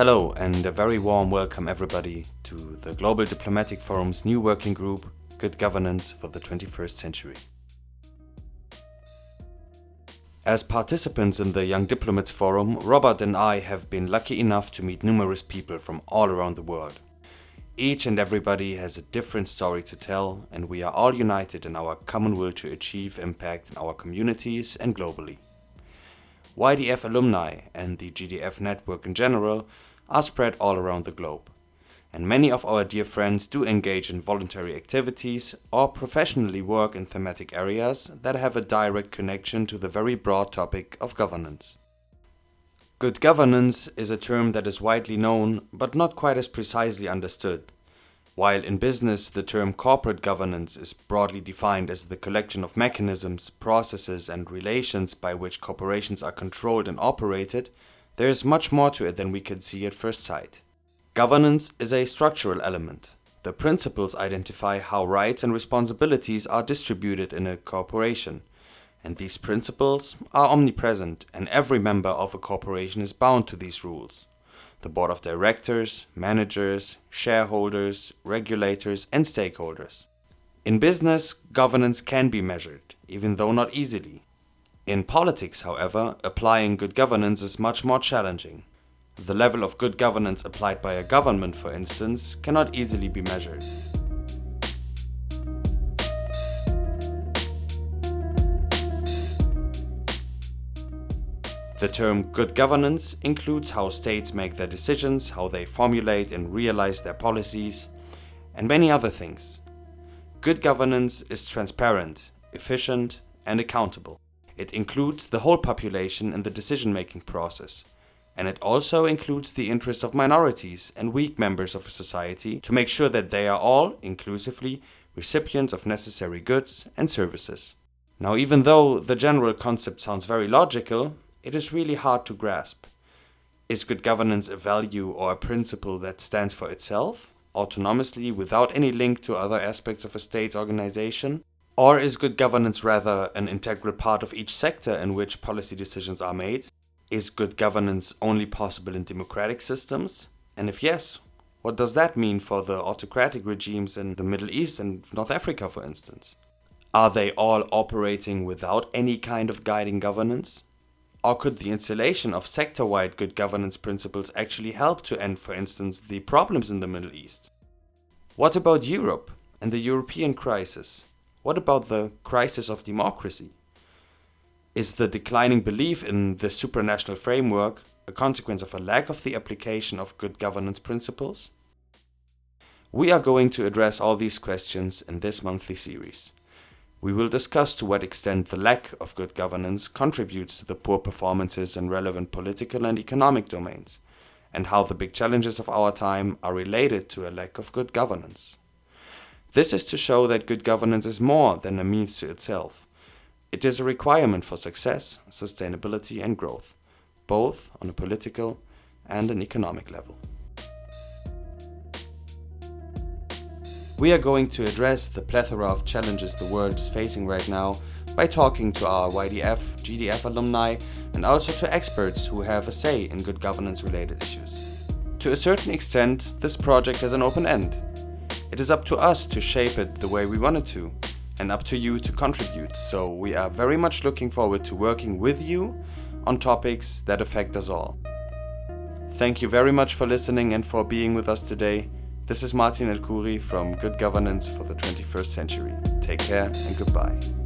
Hello, and a very warm welcome, everybody, to the Global Diplomatic Forum's new working group, Good Governance for the 21st Century. As participants in the Young Diplomats Forum, Robert and I have been lucky enough to meet numerous people from all around the world. Each and everybody has a different story to tell, and we are all united in our common will to achieve impact in our communities and globally. YDF alumni and the GDF network in general are spread all around the globe. And many of our dear friends do engage in voluntary activities or professionally work in thematic areas that have a direct connection to the very broad topic of governance. Good governance is a term that is widely known but not quite as precisely understood. While in business the term corporate governance is broadly defined as the collection of mechanisms, processes, and relations by which corporations are controlled and operated, there is much more to it than we can see at first sight. Governance is a structural element. The principles identify how rights and responsibilities are distributed in a corporation. And these principles are omnipresent, and every member of a corporation is bound to these rules. The board of directors, managers, shareholders, regulators, and stakeholders. In business, governance can be measured, even though not easily. In politics, however, applying good governance is much more challenging. The level of good governance applied by a government, for instance, cannot easily be measured. The term good governance includes how states make their decisions, how they formulate and realize their policies, and many other things. Good governance is transparent, efficient, and accountable. It includes the whole population in the decision making process. And it also includes the interests of minorities and weak members of a society to make sure that they are all, inclusively, recipients of necessary goods and services. Now, even though the general concept sounds very logical, it is really hard to grasp. Is good governance a value or a principle that stands for itself, autonomously, without any link to other aspects of a state's organization? Or is good governance rather an integral part of each sector in which policy decisions are made? Is good governance only possible in democratic systems? And if yes, what does that mean for the autocratic regimes in the Middle East and North Africa, for instance? Are they all operating without any kind of guiding governance? Or could the installation of sector wide good governance principles actually help to end, for instance, the problems in the Middle East? What about Europe and the European crisis? What about the crisis of democracy? Is the declining belief in the supranational framework a consequence of a lack of the application of good governance principles? We are going to address all these questions in this monthly series. We will discuss to what extent the lack of good governance contributes to the poor performances in relevant political and economic domains, and how the big challenges of our time are related to a lack of good governance. This is to show that good governance is more than a means to itself. It is a requirement for success, sustainability, and growth, both on a political and an economic level. We are going to address the plethora of challenges the world is facing right now by talking to our YDF, GDF alumni, and also to experts who have a say in good governance related issues. To a certain extent, this project has an open end. It is up to us to shape it the way we want it to, and up to you to contribute. So we are very much looking forward to working with you on topics that affect us all. Thank you very much for listening and for being with us today. This is Martin El Khoury from Good Governance for the 21st Century. Take care and goodbye.